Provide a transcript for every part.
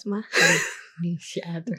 什么？女侠的。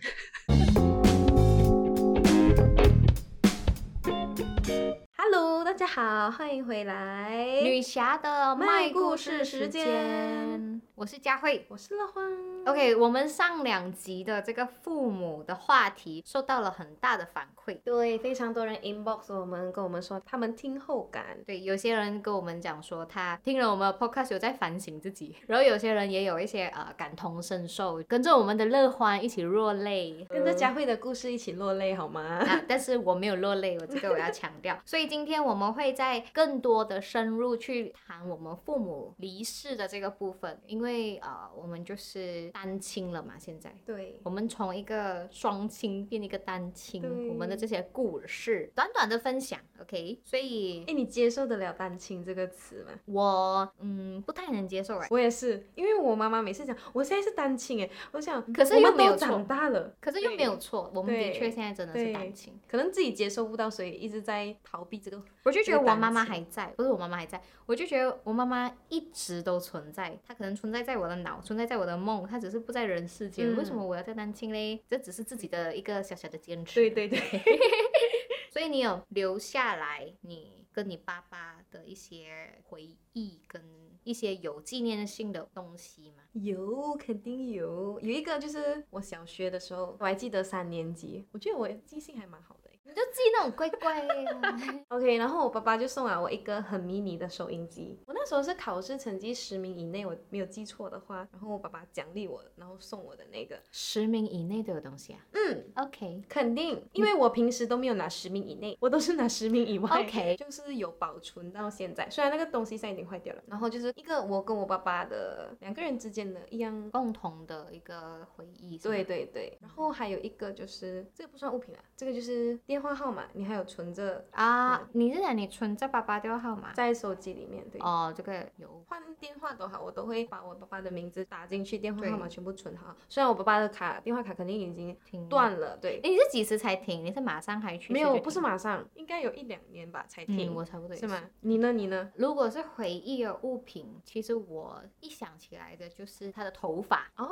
Hello，大家好，欢迎回来。女侠的麦麦故事时间，我是佳慧。我是乐欢。OK，我们上两集的这个父母的话题受到了很大的反馈。对，非常多人 inbox 我们，跟我们说他们听后感。对，有些人跟我们讲说，他听了我们的 podcast 有在反省自己，然后有些人也有一些呃感同身受，跟着我们的乐欢一起落泪，跟着佳慧的故事一起落泪好吗？啊，但是我没有落泪，我这个我要强调。所以今天我们会在更多的深入去谈我们父母离世的这个部分，因为呃，我们就是单亲了嘛，现在。对，我们从一个双亲变一个单亲，我们的这些故事，短短的分享，OK。所以哎，你接受得了“单亲”这个词吗？我嗯不太能接受哎，我也是，因为我妈妈每次讲我现在是单亲，哎，我想，可是又没有长大了，可是又没有错，我们的对确现在真的是对单亲。可能自己接受不到，所以一直在逃避这个。我就觉得我妈妈亲还在，不是我妈妈还在，我就觉得我妈妈一直都存在，她可能存在在我的脑，存在在我的梦，她只是不在人世间。嗯为什么我要再单亲嘞？这只是自己的一个小小的坚持。对对对，所以你有留下来你跟你爸爸的一些回忆跟一些有纪念性的东西吗？有肯定有，有一个就是我小学的时候，我还记得三年级，我觉得我记性还蛮好。你就记那种乖乖的 OK，然后我爸爸就送了我一个很迷你的收音机。我那时候是考试成绩十名以内，我没有记错的话，然后我爸爸奖励我，然后送我的那个，十名以内都有东西啊。嗯，OK，肯定，因为我平时都没有拿十名以内，我都是拿十名以外 OK 就是有保存到现在。虽然那个东西现在已经坏掉了，然后就是一个我跟我爸爸的两个人之间的一样。共同的一个回忆。对对对，然后还有一个就是这个不算物品啊，这个就是电话号码，你还有存着啊，你是讲你存在爸爸电话号码？在手机里面，对。哦，这个有。换电话都好，我都会把我爸爸的名字打进去，电话号码全部存好。虽然我爸爸的卡电话卡肯定已经停断了，对，你是几时才停？你是马上还去？没有，不是马上，应该有一两年吧才停，嗯，我差不多也是吗？？你呢？你呢？如果是回忆的物品，其实我一想起来的就是他的头发。哦，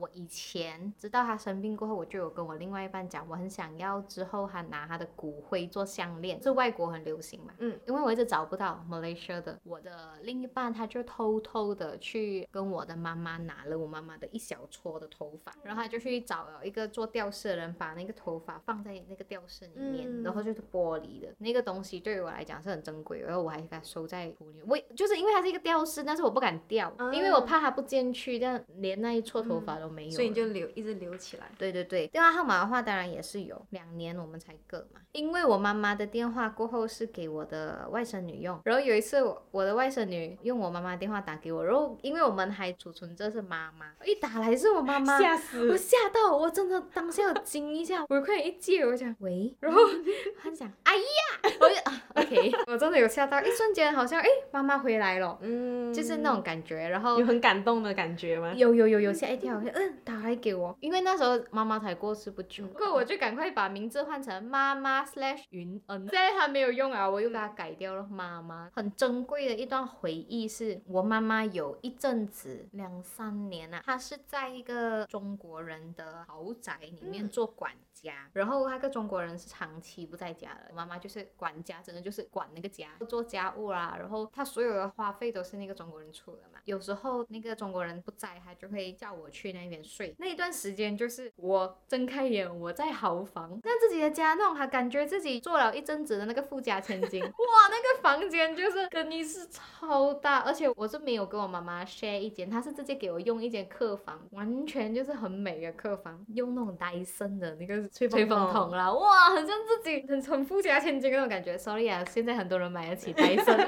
我以前知道他生病过后，我就有跟我另外一半讲，我很想要之后他拿他的骨灰做项链，是外国很流行嘛。嗯，因为我一直找不到 Malaysia 的，我的另一半他就偷偷的去跟我的妈妈拿了我妈妈的一小撮的头发，然后他就去找了一个做吊饰的人，把那个头发放在那个吊饰里面，嗯然后就是玻璃的那个东西，对于我来讲是很珍贵，然后我还给它收在土里面。我就是因为它是一个吊饰，但是我不敢吊，啊因为我怕它不进去，但连那一撮头发都没有了、所以你就留一直留起来。对对对，电话号码的话，当然也是有，两年我们才因为我妈妈的电话过后是给我的外甥女用，然后有一次我我的外甥女用我妈妈电话打给我，然后因为我们还储存着是妈妈，一打来是我妈妈，吓死我！吓到，我真的当下有惊一下，我快点一接，我想喂，然后他讲哎呀，我就啊 OK，我真的有吓到，一瞬间好像哎妈妈回来了，嗯，就是那种感觉，然后有很感动的感觉吗？有有有有吓一跳，嗯打来给我，因为那时候妈妈才过世不久，不过后我就赶快把名字换成妈妈妈 slash 云恩，现在还没有用啊，我又把它改掉了妈妈。很珍贵的一段回忆是我妈妈有一阵子两三年啊，她是在一个中国人的豪宅里面做管家，然后那个中国人是长期不在家的，我妈妈就是管家，真的就是管那个家，做家务啦，然后她所有的花费都是那个中国人出的嘛。有时候那个中国人不在，他就会叫我去那边睡。那一段时间就是我睁开眼，我在豪房，那自己的家那种，还感觉自己做了一阵子的那个富家千金。哇，那个房间就是更衣室超大，而且我是没有跟我妈妈 share 一间，她是直接给我用一间客房，完全就是很美的客房，用那种戴森的那个吹风筒筒啦，哇，很像自己很很富家千金那种感觉。Sorry 啊，现在很多人买得起戴森，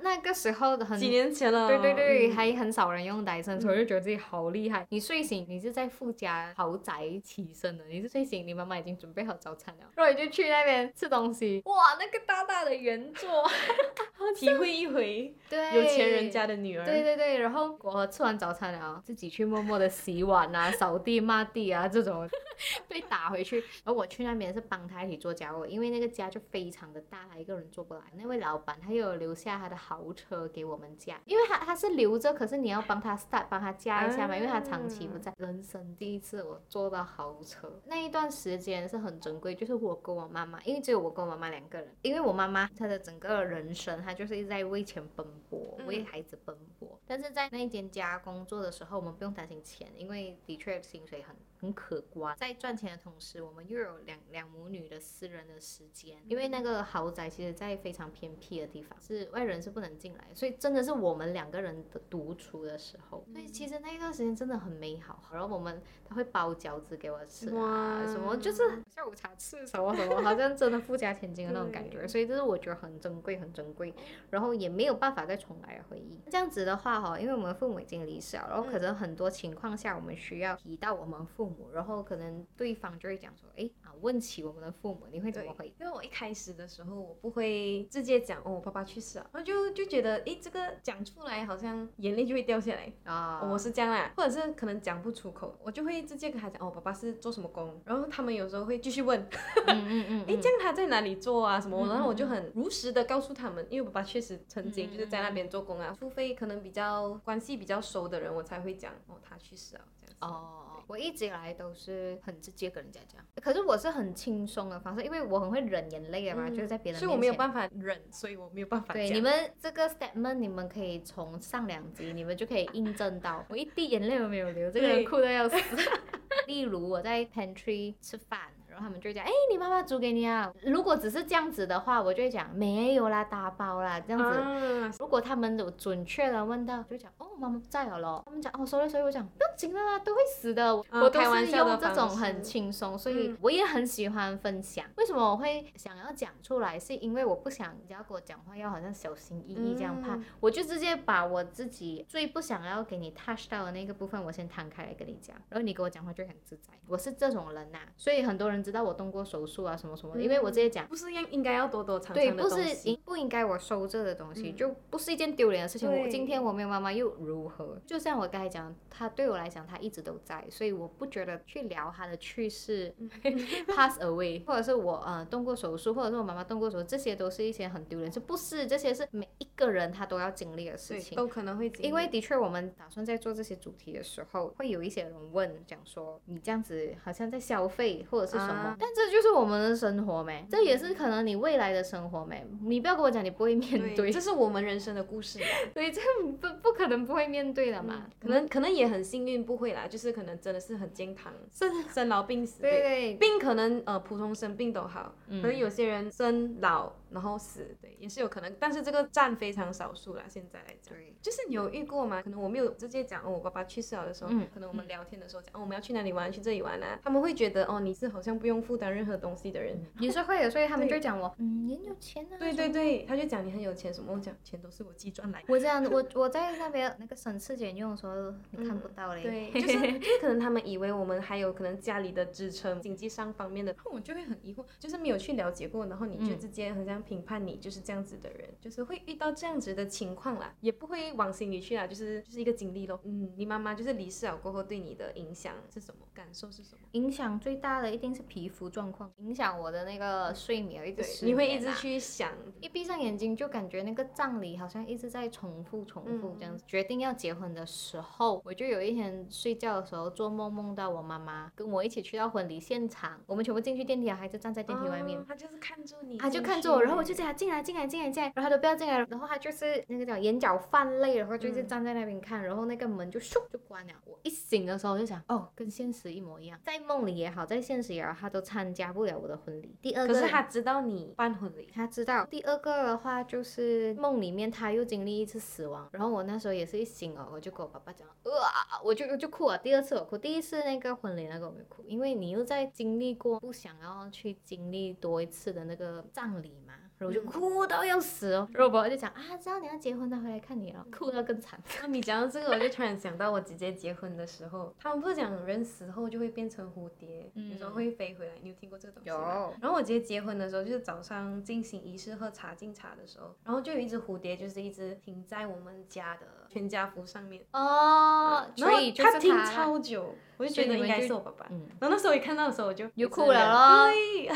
那个时候很几年前了，对对对，嗯还很少人用戴森，所以就觉得自己好厉害。你睡醒，你是在富家豪宅起身的，你是睡醒，你妈妈已经准备好早餐了。然然后你就去那边吃东西，哇，那个大大的圆桌，体会一回对，有钱人家的女儿。对对对，然后我吃完早餐了，自己去默默的洗碗啊、扫地、抹地啊这种，被打回去。然后我去那边是帮他一起做家务，因为那个家就非常的大，他一个人做不来。那位老板他又有留下他的豪车给我们家，因为他他是留着，可是你要帮他 start 帮他驾一下嘛，因为他长期不在。人生第一次我坐到豪车，那一段时间是很珍贵，就是我跟我妈妈，因为只有我跟我妈妈两个人，因为我妈妈她的整个人生她就是一直在为钱奔波，为孩子奔波。但是在那一间家工作的时候，我们不用担心钱，因为的确薪水很很可观。在赚钱的同时，我们又有两两母女的私人的时间，因为那个豪宅其实在非常偏僻的地方，是外人是不能进来，所以真的是我们两个人的独处的时候。所以其实那一段时间真的很美好。然后我们他会包饺子给我吃啊，什么就是下午茶吃什么什么，好像真的富家千金的那种感觉。所以这是我觉得很珍贵，很珍贵。然后也没有办法再重来的回忆。这样子的话哈，因为我们父母已经离世了，然后可能很多情况下我们需要提到我们父母，然后可能对方就会讲说，哎啊，问起我们的父母，你会怎么回？因为我一开始的时候我不会直接讲哦，我爸爸去世了，然后就就觉得，哎，这个讲出来好像眼泪就会掉下来啊。我是这样啦，或者是可能讲不出口，我就会直接跟他讲，哦，爸爸是做什么工？然后他们有时候会继续问，嗯 嗯嗯，哎，这样他在哪里做啊？什么？然后我就很如实的告诉他们，因为爸爸确实曾经就是在那边做工啊，除非可能比较关系比较熟的人，我才会讲，哦，他去世了这样子。哦。我一直以来都是很直接跟人家讲，可是我是很轻松的方式，因为我很会忍眼泪的嘛，就是在别人。所以我没有办法忍，所以我没有办法。对，你们这个 statement，你们可以从上两集，你们就可以印证到，我一滴眼泪都没有流，这个人哭的要死。例如我在 pantry 吃饭。然后他们就讲，哎，你妈妈煮给你啊。如果只是这样子的话，我就会讲没有啦，打包啦，这样子。如果他们有准确的问到，就讲，哦，妈妈不在了咯。他们讲，哦，所以所以我讲不要紧啦，都会死的。我都是用这种很轻松，所以我也很喜欢分享。为什么我会想要讲出来？是因为我不想人家跟我讲话要好像小心翼翼这样怕，我就直接把我自己最不想要给你 touch 到的那个部分，我先摊开来跟你讲，然后你跟我讲话就很自在。我是这种人呐，所以很多人。知道我动过手术啊什么什么的，因为我直接讲，不是应应该要多多藏对，不是应不应该我收这的东西，就不是一件丢脸的事情。我今天我没有妈妈又如何？就像我刚才讲，他对我来讲他一直都在，所以我不觉得去聊他的去世，pass away，或者是我呃动过手术，或者是我妈妈动过手术，这些都是一些很丢脸，是不是？这些是每一个人他都要经历的事情，都可能会。因为的确我们打算在做这些主题的时候，会有一些人问讲说，你这样子好像在消费或者是什么，但这就是。我们的生活没，这也是可能你未来的生活没。你不要跟我讲你不会面对，这是我们人生的故事。对，这不不可能不会面对的嘛。可能可能也很幸运不会啦，就是可能真的是很健康，生生老病死。对对，病可能呃普通生病都好，可能有些人生老。然后死，对，也是有可能，但是这个占非常少数啦。现在来讲，对，就是你有遇过吗？可能我没有直接讲，哦，我爸爸去世了的时候，可能我们聊天的时候讲，哦，我们要去哪里玩，去这里玩啊，他们会觉得，哦，你是好像不用负担任何东西的人，也是会的，所以他们就讲 我，嗯，你很有钱啊。对对对，他就讲你很有钱什么，我讲钱都是我自己赚来。我这样，我 我在那边那个省吃俭用的时候，你看不到嘞。对，就是就是可能他们以为我们还有可能家里的支撑，经济上方面的，我就会很疑惑，就是没有去了解过，然后你就直接很像评判你，就是。这样子的人，就是会遇到这样子的情况啦，也不会往心里去啦，就是就是一个经历咯。嗯，你妈妈就是离世了过后，对你的影响是什么？感受是什么？影响最大的一定是皮肤状况，影响我的那个睡眠，一直你会一直去想，一闭上眼睛就感觉那个葬礼好像一直在重复重复这样子。决定要结婚的时候，我就有一天睡觉的时候做梦，梦到我妈妈跟我一起去到婚礼现场，我们全部进去电梯，孩子站在电梯外面，他就是看着你，他就看着我，然后我就叫他进来进。来进来进来，然后他都不要进来，然后他就是那个叫眼角泛泪，然后就是站在那边看，然后那个门就咻就关了。我一醒的时候就想，哦，跟现实一模一样，在梦里也好，在现实也好，他都参加不了我的婚礼。第二个，可是他知道你办婚礼，他知道。第二个的话就是梦里面他又经历一次死亡，然后我那时候也是一醒哦，我就跟我爸爸讲，哇，我就就哭了。第二次我哭，第一次那个婚礼那个我没哭，因为你又在经历过不想要去经历多一次的那个葬礼嘛。然后我就哭到要死哦。然后我爸爸就讲啊，知道你要结婚，他回来看你了，哭到更惨。那你讲到这个，我就突然想到我姐姐结婚的时候，他们不是讲人死后就会变成蝴蝶，有时候会飞回来，你有听过这个东西吗？然后我姐姐结婚的时候，就是早上进行仪式喝茶敬茶的时候，然后就有一只蝴蝶，就是一直停在我们家的全家福上面。哦，所以他听超久。我就觉得应该是我爸爸，然后那时候一看到的时候我就又哭了咯，对，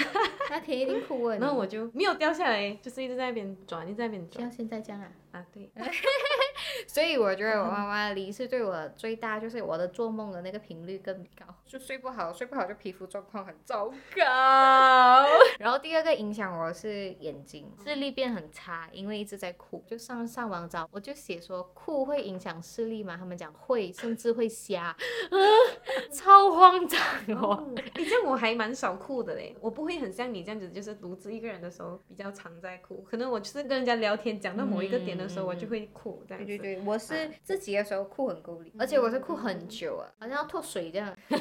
那天一定哭了。然后我就没有掉下来，就是一直在那边转，一直在那边转。像现在这样啊？啊，对。所以我觉得我妈妈离世对我最大就是我的做梦的那个频率更高，就睡不好，睡不好就皮肤状况很糟糕。然后第二个影响我是眼睛视力变很差，因为一直在哭。就上上网找，我就写说哭会影响视力吗？他们讲会，甚至会瞎。超慌张哦！你这样我还蛮少哭的嘞，我不会很像你这样子，就是独自一个人的时候比较常在哭。可能我就是跟人家聊天讲到某一个点的时候，我就会哭这样对对，我是自己的时候哭很够力，而且我是哭很久啊，好像要脱水这样。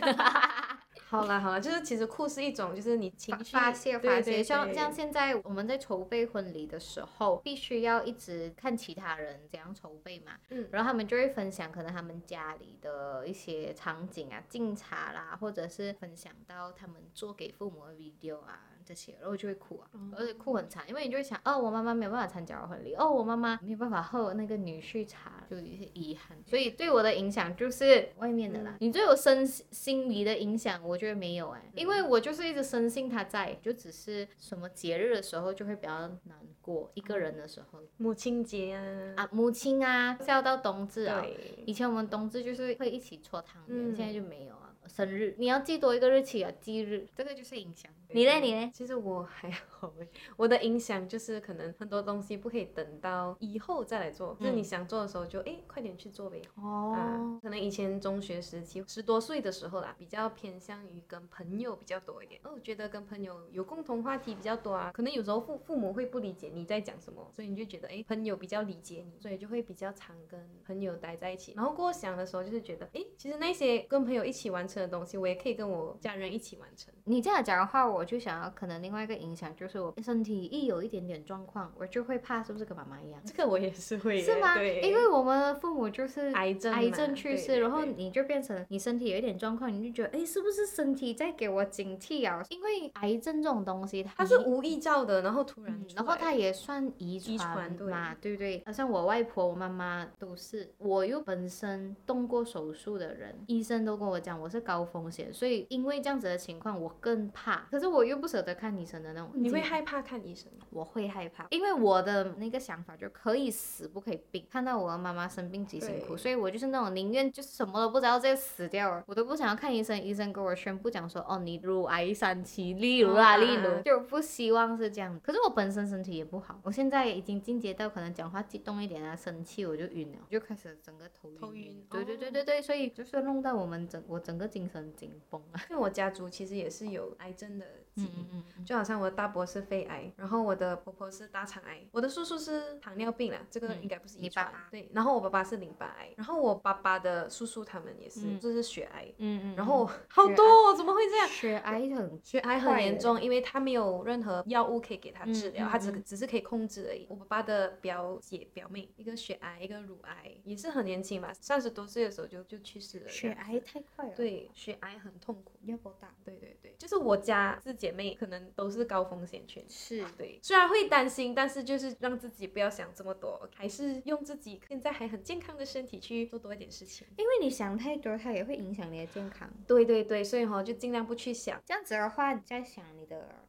好啦好啦，就是其实哭是一种，就是你情绪发泄发泄。像像现在我们在筹备婚礼的时候，必须要一直看其他人怎样筹备嘛。嗯。然后他们就会分享可能他们家里的一些场景啊，敬茶啦，或者是分享到他们做给父母的 video 啊。这些，然后就会哭啊，而且哭很惨，因为你就会想，哦，我妈妈没有办法参加我婚礼，哦，我妈妈没有办法喝那个女婿茶，就有一些遗憾。所以对我的影响就是外面的啦。你对我身心理的影响，我觉得没有哎，因为我就是一直深信他在，就只是什么节日的时候就会比较难过，一个人的时候，母亲节啊，啊，母亲啊，是要到冬至啊，以前我们冬至就是会一起搓汤圆，现在就没有啊。生日，你要记多一个日期啊，忌日，这个就是影响。你嘞？你嘞？其实我还好我的影响就是可能很多东西不可以等到以后再来做，就是你想做的时候就哎快点去做呗。哦。可能以前中学时期十多岁的时候啦，比较偏向于跟朋友比较多一点。哦，觉得跟朋友有共同话题比较多啊。可能有时候父父母会不理解你在讲什么，所以你就觉得哎朋友比较理解你，所以就会比较常跟朋友待在一起。然后过想的时候就是觉得哎，其实那些跟朋友一起完成。的东西我也可以跟我家人一起完成。你这样讲的话，我就想要可能另外一个影响就是我身体一有一点点状况，我就会怕是不是跟妈妈一样。这个我也是会。是吗？因为我们的父母就是 癌症癌症去世，然后你就变成你身体有一点状况，你就觉得哎，是不是身体在给我警惕啊？因为癌症这种东西，它是无意照的，然后突然，然后它也算遗传嘛，对不对？好像我外婆、我妈妈都是，我又本身动过手术的人，医生都跟我讲我是高风险，所以因为这样子的情况，我更怕。可是我又不舍得看医生的那种。你会害怕看医生吗？我会害怕，因为我的那个想法就可以死不可以病。看到我的妈妈生病极辛苦，所以我就是那种宁愿就是什么都不知道，直接死掉了，我都不想要看医生。医生跟我宣布讲说，哦，你乳癌三期，例如啊，例如，就不希望是这样。可是我本身身体也不好，我现在已经进阶到可能讲话激动一点啊，生气我就晕了，就开始整个头晕。头晕。对对对对对，所以就是弄到我们整我整个精神紧绷了。因为我家族其实也是有癌症的。嗯嗯嗯，就好像我的大伯是肺癌，然后我的婆婆是大肠癌，我的叔叔是糖尿病啦，这个应该不是遗传。对，然后我爸爸是淋巴癌，然后我爸爸的叔叔他们也是，这是血癌。嗯嗯。然后好多，怎么会这样？血癌很血癌很严重，因为他没有任何药物可以给他治疗，他只只是可以控制而已。我爸爸的表姐表妹，一个血癌，一个乳癌，也是很年轻嘛，三十多岁的时候就就去世了。血癌太快了。对，血癌很痛苦，要不大。对对对，就是我家是。姐妹可能都是高风险群，是对，虽然会担心，但是就是让自己不要想这么多，还是用自己现在还很健康的身体去做多一点事情。因为你想太多，它也会影响你的健康。对对对，所以哈就尽量不去想。这样子的话，你在想你的。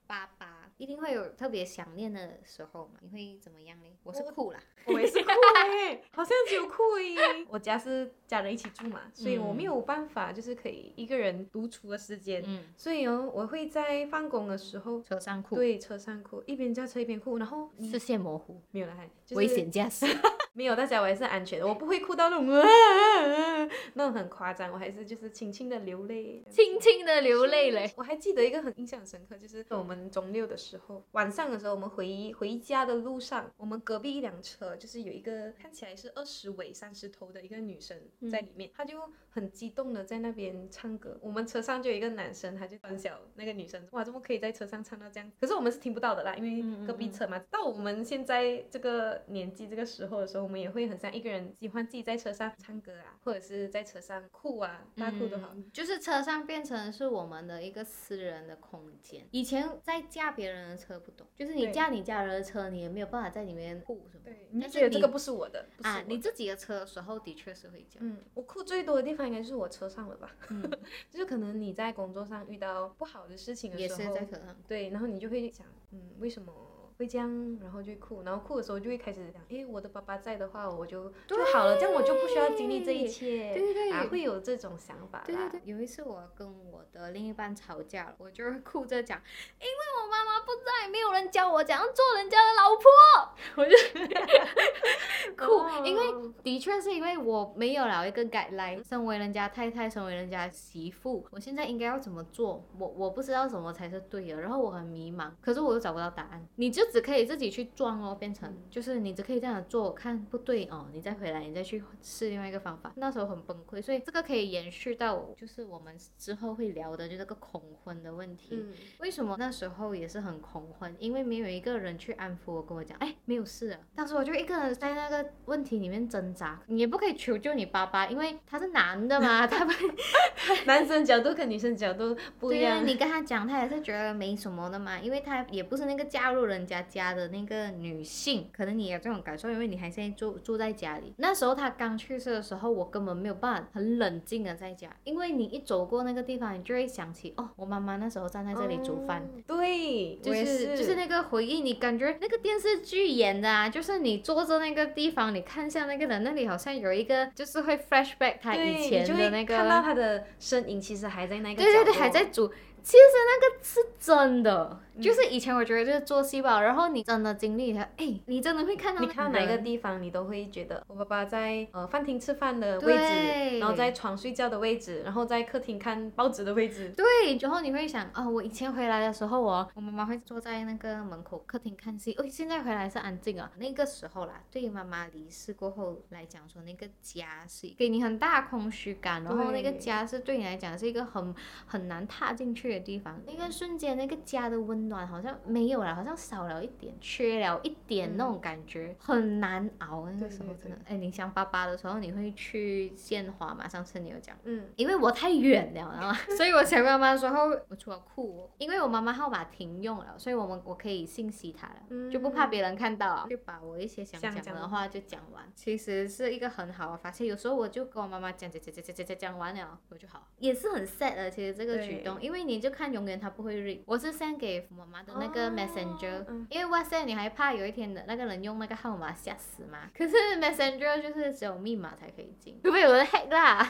一定会有特别想念的时候嘛？你会怎么样呢？我是哭啦，我也是哭哎，好像只有哭哎。我家是家人一起住嘛，所以我没有办法，就是可以一个人独处的时间。嗯，所以哦，我会在放工的时候车上哭，对，车上哭，一边驾车一边哭，然后视线模糊，没有了，危险驾驶。没有，大家我还是安全的，我不会哭到那种，那种很夸张，我还是就是轻轻的流泪，轻轻的流泪嘞。我还记得一个很印象深刻，就是我们中六的时候，晚上的时候，我们回回家的路上，我们隔壁一辆车就是有一个看起来是二十尾三十头的一个女生在里面，她就很激动的在那边唱歌。我们车上就有一个男生，他就分享那个女生，哇，怎么可以在车上唱到这样？可是我们是听不到的啦，因为隔壁车嘛。到我们现在这个年纪这个时候的时候，我们也会很像一个人喜欢自己在车上唱歌啊，或者是在车上哭啊，大哭都好。就是车上变成是我们的一个私人的空间。以前在驾别人的车不懂，就是你驾你家人的车，你也没有办法在里面哭什么。对，你觉得这个不是我的啊？你自己的车的时候的确是会这样。嗯，我哭最多的地方应该是我车上了吧？嗯，就是可能你在工作上遇到不好的事情的时候，也是在车上。对，然后你就会想，嗯，为什么？会这样，然后就会哭，然后哭的时候就会开始讲，哎，我的爸爸在的话，我就就好了，这样我就不需要经历这一切，对对对，啊，会有这种想法。对对对，有一次我跟我的另一半吵架了，我就会哭着讲，因为我妈妈不在，没有人教我怎样做人家的老婆，我就 哭，因为的确是因为我没有了一个改来，身为人家太太，身为人家媳妇，我现在应该要怎么做？我我不知道什么才是对的，然后我很迷茫，可是我又找不到答案，你就。只可以自己去撞哦，变成就是你只可以这样做，看不对哦，你再回来，你再去试另外一个方法。那时候很崩溃，所以这个可以延续到就是我们之后会聊的，就这个恐婚的问题。为什么那时候也是很恐婚？因为没有一个人去安抚我，跟我讲，哎，没有事的。当时我就一个人在那个问题里面挣扎，你也不可以求救你爸爸，因为他是男的嘛，他们 男生角度跟女生角度不一样。你跟他讲，他也是觉得没什么的嘛，因为他也不是那个嫁入人家。家的那个女性，可能你有这种感受，因为你还现在住住在家里。那时候他刚去世的时候，我根本没有办法很冷静的在家，因为你一走过那个地方，你就会想起哦，我妈妈那时候站在这里煮饭。对，就是就是那个回忆，你感觉那个电视剧演的啊，就是你坐着那个地方，你看向那个人那里，好像有一个就是会 flashback 他以前的那个，看到他的身影，其实还在那个，对对对，还在煮。其实那个是真的。就是以前我觉得就是做细胞，然后你真的经历一下，哎，你真的会看到。你看到哪个地方，你都会觉得我爸爸在呃饭厅吃饭的位置，然后在床睡觉的位置，然后在客厅看报纸的位置。对，然后你会想，哦，我以前回来的时候，我我妈妈会坐在那个门口客厅看戏。哦，现在回来是安静啊。那个时候啦，对于妈妈离世过后来讲，说那个家是给你很大空虚感，然后那个家是对你来讲是一个很很难踏进去的地方。那个瞬间，那个家的温。暖好像没有了，好像少了一点，缺了一点那种感觉，很难熬。那个时候真的，哎，你想爸爸的时候，你会去献花吗？上次你有讲，嗯，因为我太远了，然后，所以我想妈妈的时候，我除了哭，因为我妈妈号码停用了，所以我们我可以信息她了，就不怕别人看到，就把我一些想讲的话就讲完。其实是一个很好的发现，有时候我就跟我妈妈讲讲讲讲讲讲讲完了，我就好，也是很 sad 的。其实这个举动，因为你就看永远他不会 read，我是 send 给。妈妈的那个 Messenger，因为 WhatsApp 你还怕有一天的那个人用那个号码吓死吗？可是 Messenger 就是只有密码才可以进，除非有人 hack 啦。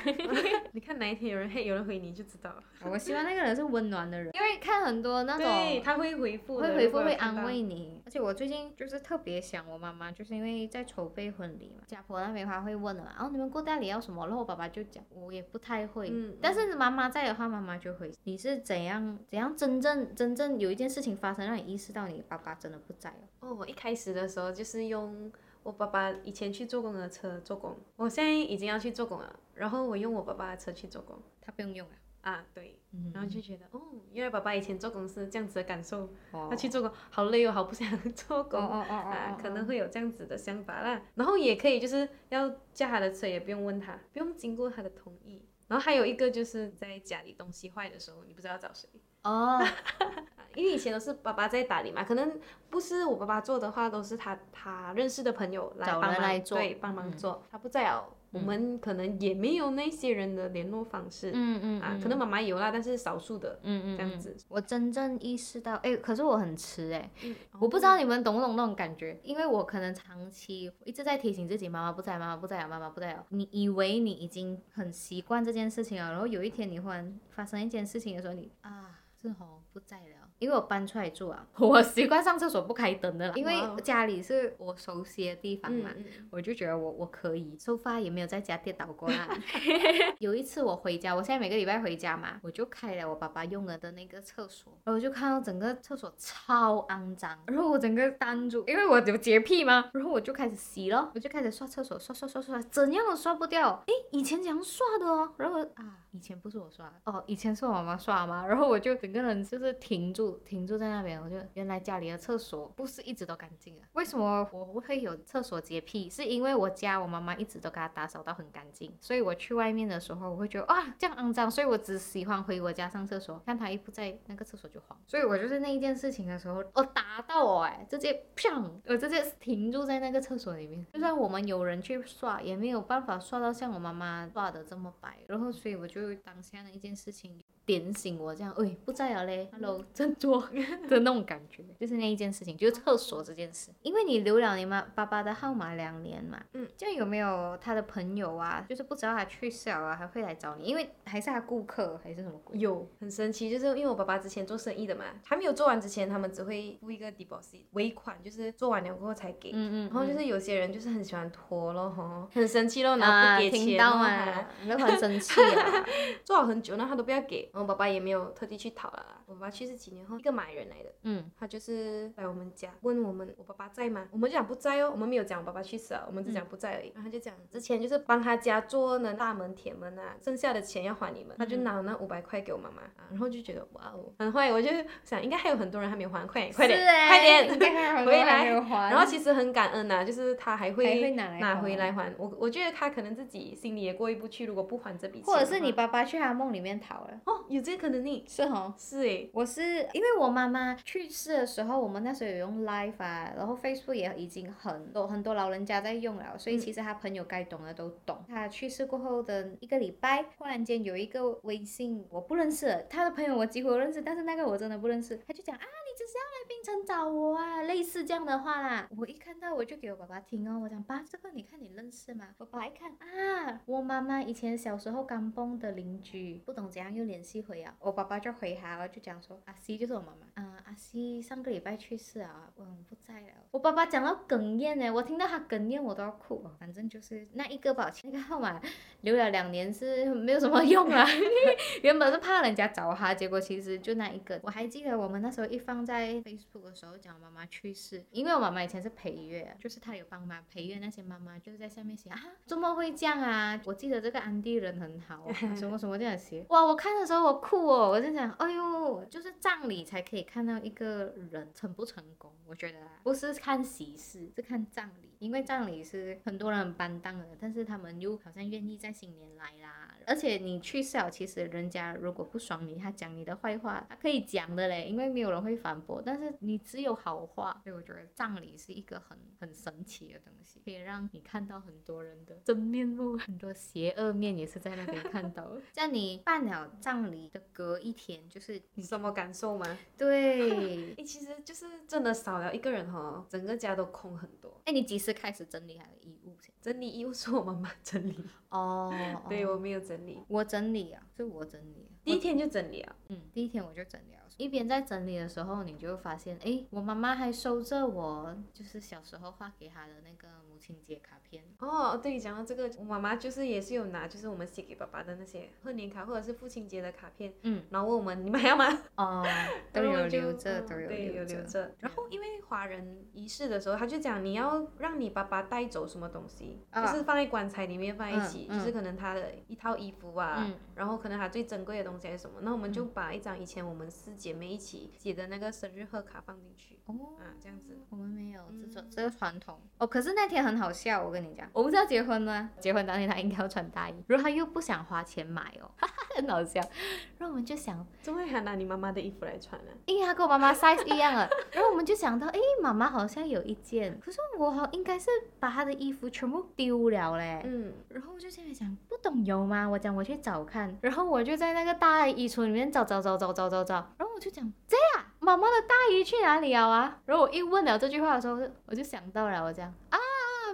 你看哪一天有人 hack 有人回你就知道了。我希望那个人是温暖的人，因为看很多那种，他会回复，会回复会安慰你。而且我最近就是特别想我妈妈，就是因为在筹备婚礼嘛，家婆那边她会问的嘛，然后你们过大礼要什么？然后我爸爸就讲，我也不太会，但是妈妈在的话，妈妈就会。你是怎样怎样真正真正有一件事情发生，让你意识到你爸爸真的不在了。哦，我一开始的时候就是用我爸爸以前去做工的车做工，我现在已经要去做工了，然后我用我爸爸的车去做工，他不用用啊。啊，对，然后就觉得，哦，原来爸爸以前做工是这样子的感受，他去做工好累哦，好不想做工哦哦啊，可能会有这样子的想法啦。然后也可以就是要驾他的车，也不用问他，不用经过他的同意。然后还有一个就是在家里东西坏的时候，你不知道找谁。哦，因为以前都是爸爸在打理嘛，可能不是我爸爸做的话，都是他他认识的朋友来帮忙，对，帮忙做。他不在哦，我们可能也没有那些人的联络方式。嗯嗯啊，可能妈妈有啦，但是少数的。嗯嗯，这样子。我真正意识到，哎，可是我很迟哎，我不知道你们懂不懂那种感觉，因为我可能长期一直在提醒自己，妈妈不在，妈妈不在啊，妈妈不在啊。你以为你已经很习惯这件事情了，然后有一天你忽然发生一件事情的时候，你啊。是哦，不在了，因为我搬出来住啊，我习惯上厕所不开灯的啦，因为家里是我熟悉的地方嘛，我就觉得我我可以，收发也没有在家跌倒过啦。有一次我回家，我现在每个礼拜回家嘛，我就开了我爸爸用了的那个厕所，然后就看到整个厕所超肮脏，然后我整个单住，因为我有洁癖嘛，然后我就开始洗咯，我就开始刷厕所，刷刷刷刷，怎样都刷不掉，诶，以前怎样刷的哦，然后啊。以前不是我刷哦，以前是我妈妈刷嘛，然后我就整个人就是停住，停住在那边，我就原来家里的厕所不是一直都干净的。为什么我会有厕所洁癖？是因为我家我妈妈一直都给它打扫到很干净，所以我去外面的时候，我会觉得啊这样肮脏，所以我只喜欢回我家上厕所，看他一不在那个厕所就慌。所以我就是那一件事情的时候，哦打到我哎，直接砰，我直接停住在那个厕所里面。就算我们有人去刷，也没有办法刷到像我妈妈刷的这么白。然后所以我就。当下的一件事情点醒我，这样，哎，不在了嘞，Hello，振作。的那种感觉，就是那一件事情，就是厕所这件事，因为你留了你妈爸爸的号码两年嘛，嗯，这样有没有他的朋友啊，就是不知道他去世了啊，还会来找你，因为还是他顾客还是什么鬼？有，很神奇，就是因为我爸爸之前做生意的嘛，还没有做完之前，他们只会付一个 deposit 尾款，就是做完了过后才给，嗯嗯，然后就是有些人就是很喜欢拖咯，吼，很神奇咯，然后不给钱嘛，那很生气啊。做好很久，那他都不要给，然后爸爸也没有特地去讨了。我爸爸去世几年后，一个买人来的，嗯，他就是来我们家问我们，我爸爸在吗？我们就讲不在哦，我们没有讲我爸爸去世啊，我们只讲不在而已。然后他就讲之前就是帮他家做那大门铁门啊，剩下的钱要还你们，他就拿那五百块给我妈妈，然后就觉得哇哦，很坏。我就想应该还有很多人还没有还，快点快点快点回来。然后其实很感恩呐，就是他还会拿回来还我。我觉得他可能自己心里也过意不去，如果不还这笔钱，或者是你爸爸去他梦里面讨了哦，有这个可能力是哦，是诶。我是因为我妈妈去世的时候，我们那时候有用 Live 啊，然后 Facebook 也已经很多很多老人家在用了，所以其实他朋友该懂的都懂。他去世过后的一个礼拜，忽然间有一个微信我不认识，他的朋友我几乎都认识，但是那个我真的不认识，他就讲啊，是要来冰城找我啊，类似这样的话啦。我一看到我就给我爸爸听哦，我讲爸，这个你看你认识吗？我爸一看啊，我妈妈以前小时候刚崩的邻居，不懂怎样又联系回啊，我爸爸就回他，就讲说阿 C 就是我妈妈，嗯，阿 C 上个礼拜去世啊，嗯，不在了。我爸爸讲到哽咽呢，我听到他哽咽我都要哭。反正就是那一个保那个号码留了两年是没有什么用啊，原本是怕人家找他，结果其实就那一个。我还记得我们那时候一放在在 Facebook 的时候讲我妈妈去世，因为我妈妈以前是陪月，就是她有帮忙陪月那些妈妈，就是在下面写啊，怎么会这样啊？我记得这个安迪人很好，什么什么这样写。哇，我看的时候我哭哦，我在想，哎呦，就是葬礼才可以看到一个人成不成功，我觉得不是看喜事，是看葬礼，因为葬礼是很多人很担当的，但是他们又好像愿意在新年来啦。而且你去世了，其实人家如果不爽你，他讲你的坏话，他可以讲的嘞，因为没有人会反驳。但是你只有好话，所以我觉得葬礼是一个很很神奇的东西，可以让你看到很多人的真面目，很多邪恶面也是在那边看到。像你办了葬礼的隔一天，就是你什么感受吗？对，哎，其实就是真的少了一个人哈，整个家都空很多。哎，你几时开始整理他的衣物？整理衣物是我妈妈整理。哦，对我没有整。整理，我整理啊，是我整理。第一天就整理了，嗯，第一天我就整理了。一边在整理的时候，你就发现，哎，我妈妈还收着我，就是小时候画给她的那个母亲节卡片。哦，对，讲到这个，我妈妈就是也是有拿，就是我们写给爸爸的那些贺年卡或者是父亲节的卡片，嗯，然后问我们你们还要吗？哦，都有留着，都有留着。然后因为华人仪式的时候，他就讲你要让你爸爸带走什么东西，就是放在棺材里面放一起，就是可能他的一套衣服啊，然后可能他最珍贵的东西还是什么，那我们就把一张以前我们四姐妹一起写的那个生日贺卡放进去。哦，啊，这样子，我们没有这种这个传统。哦，可是那天很好笑，我跟你讲，我不是要结婚吗？结婚当天他应该要穿大衣，然后他又不想花钱买哦，哈哈，很好笑。然后我们就想，怎么还拿你妈妈的衣服来穿呢？因为他跟我妈妈 size 一样啊。然后我们就想到，哎，妈妈好像有一件，可是我好应该是把她的衣服全部丢了嘞。嗯，然后我就现在想，不懂有吗？我讲我去找看，然后我就在那个大衣橱里面找找找找找找找，然后我就讲这样。妈妈的大衣去哪里了啊？然后我一问了这句话的时候，我就想到了，我讲啊，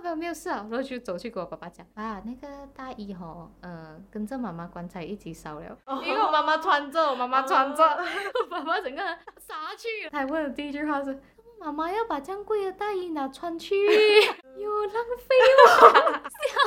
没有没有事啊，然后就走去跟我爸爸讲啊，那个大衣哦，嗯，跟着妈妈棺材一起烧了，因为我妈妈穿着，我妈妈穿着，我爸爸整个傻去了。他问的第一句话是。妈妈要把这样贵的大衣拿穿去，又浪费我，笑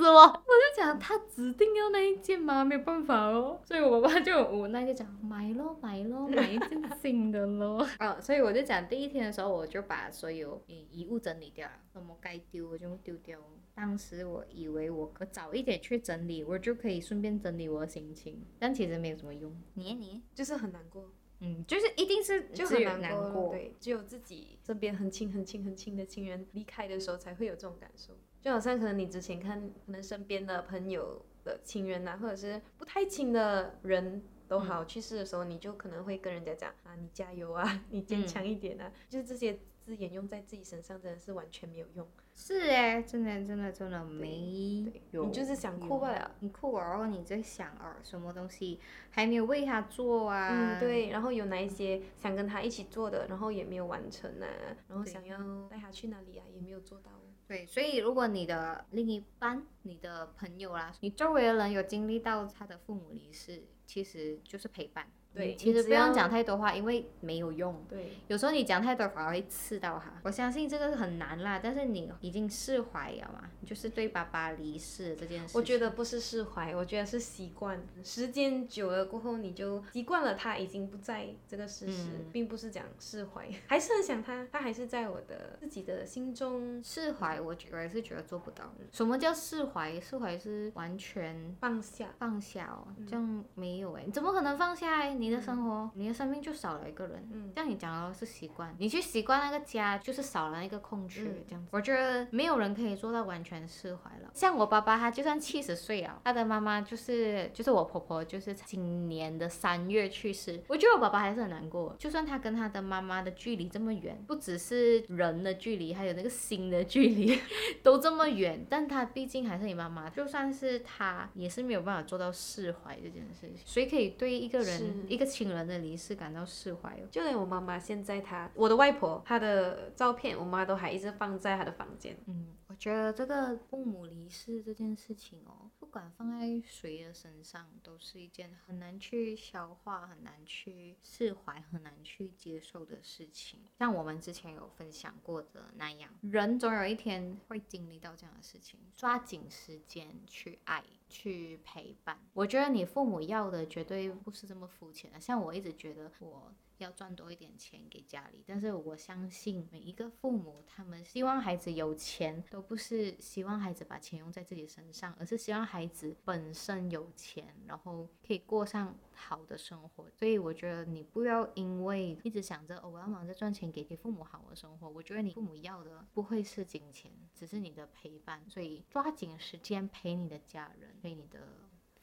死我！我就讲他指定要那一件吗？没有办法哦，所以我爸爸就无奈就讲买咯买咯买一件新的咯。啊，所以我就讲第一天的时候我就把所有遗物整理掉了，什么该丢我就丢掉。当时我以为我可早一点去整理，我就可以顺便整理我的心情，但其实没有什么用。你你就是很难过。嗯，就是一定是就很难过，对，只有自己身边很亲很亲很亲的亲人离开的时候，才会有这种感受。就好像可能你之前看，可能身边的朋友的亲人呐，或者是不太亲的人都好去世的时候，你就可能会跟人家讲啊，你加油啊，你坚强一点啊，就是这些字眼用在自己身上，真的是完全没有用。是哎，真的真的真的没有。你就是想哭罢了，你哭然后你在想哦，什么东西还没有为他做啊？嗯，对。然后有哪一些想跟他一起做的，然后也没有完成啊？然后想要带他去哪里啊，也没有做到。对，所以如果你的另一半、你的朋友啦，你周围的人有经历到他的父母离世，其实就是陪伴。对，其实不用讲太多话，因为没有用。对，有时候你讲太多反而会刺到他。我相信这个是很难啦，但是你已经释怀了嘛，就是对爸爸离世这件事。我觉得不是释怀，我觉得是习惯。时间久了过后，你就习惯了他已经不在这个事实，并不是讲释怀，还是很想他，他还是在我的自己的心中。释怀，我觉得是觉得做不到。什么叫释怀？释怀是完全放下，放下哦，这样没有哎，你怎么可能放下？你的生活，你的生命就少了一个人。嗯，像你讲的是习惯，你去习惯那个家，就是少了那个空缺，这样子。我觉得没有人可以做到完全释怀了。像我爸爸，他就算七十岁啊，他的妈妈就是就是我婆婆，就是今年的三月去世。我觉得我爸爸还是很难过，就算他跟他的妈妈的距离这么远，不只是人的距离，还有那个心的距离 都这么远，但他毕竟还是你妈妈。就算是他，也是没有办法做到释怀这件事情。谁可以对一个人一个亲？人的离世感到释怀哦，就连我妈妈现在，她我的外婆，她的照片，我妈都还一直放在她的房间。嗯，我觉得这个父母离世这件事情哦，不管放在谁的身上，都是一件很难去消化、很难去释怀、很难去接受的事情。像我们之前有分享过的那样，人总有一天会经历到这样的事情，抓紧时间去爱。去陪伴，我觉得你父母要的绝对不是这么肤浅的。像我一直觉得我要赚多一点钱给家里，但是我相信每一个父母，他们希望孩子有钱，都不是希望孩子把钱用在自己身上，而是希望孩子本身有钱，然后可以过上好的生活。所以我觉得你不要因为一直想着哦，我要忙着赚钱给给父母好的生活，我觉得你父母要的不会是金钱，只是你的陪伴。所以抓紧时间陪你的家人。陪你的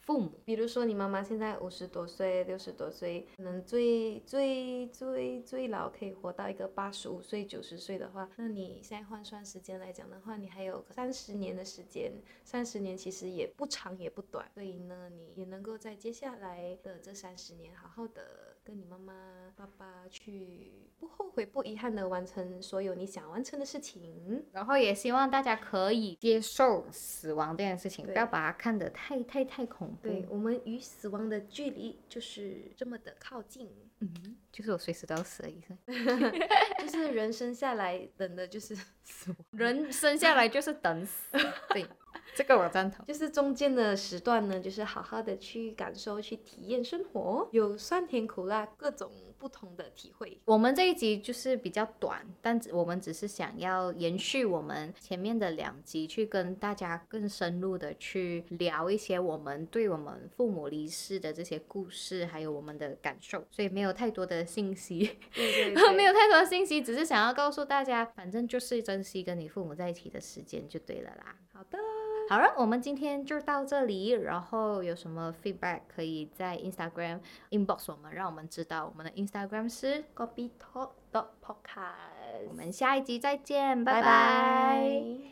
父母，比如说你妈妈现在五十多岁、六十多岁，可能最最最最老可以活到一个八十五岁、九十岁的话，那你现在换算时间来讲的话，你还有三十年的时间，三十年其实也不长也不短，所以呢，你也能够在接下来的这三十年好好的。跟你妈妈、爸爸去不后悔、不遗憾的完成所有你想完成的事情，然后也希望大家可以接受死亡这件事情，不要把它看得太太太恐怖。对我们与死亡的距离就是这么的靠近，嗯，就是我随时都要死的意思，就是人生下来等的就是死亡，人生下来就是等死，对。这个我赞同，就是中间的时段呢，就是好好的去感受、去体验生活，有酸甜苦辣各种不同的体会。我们这一集就是比较短，但我们只是想要延续我们前面的两集，去跟大家更深入的去聊一些我们对我们父母离世的这些故事，还有我们的感受，所以没有太多的信息，没有太多的信息，只是想要告诉大家，反正就是珍惜跟你父母在一起的时间就对了啦。好的。好了，我们今天就到这里。然后有什么 feedback 可以在 Instagram inbox 我们，让我们知道。我们的 Instagram 是 Gobi Talk Dot Podcast。我们下一集再见，拜拜。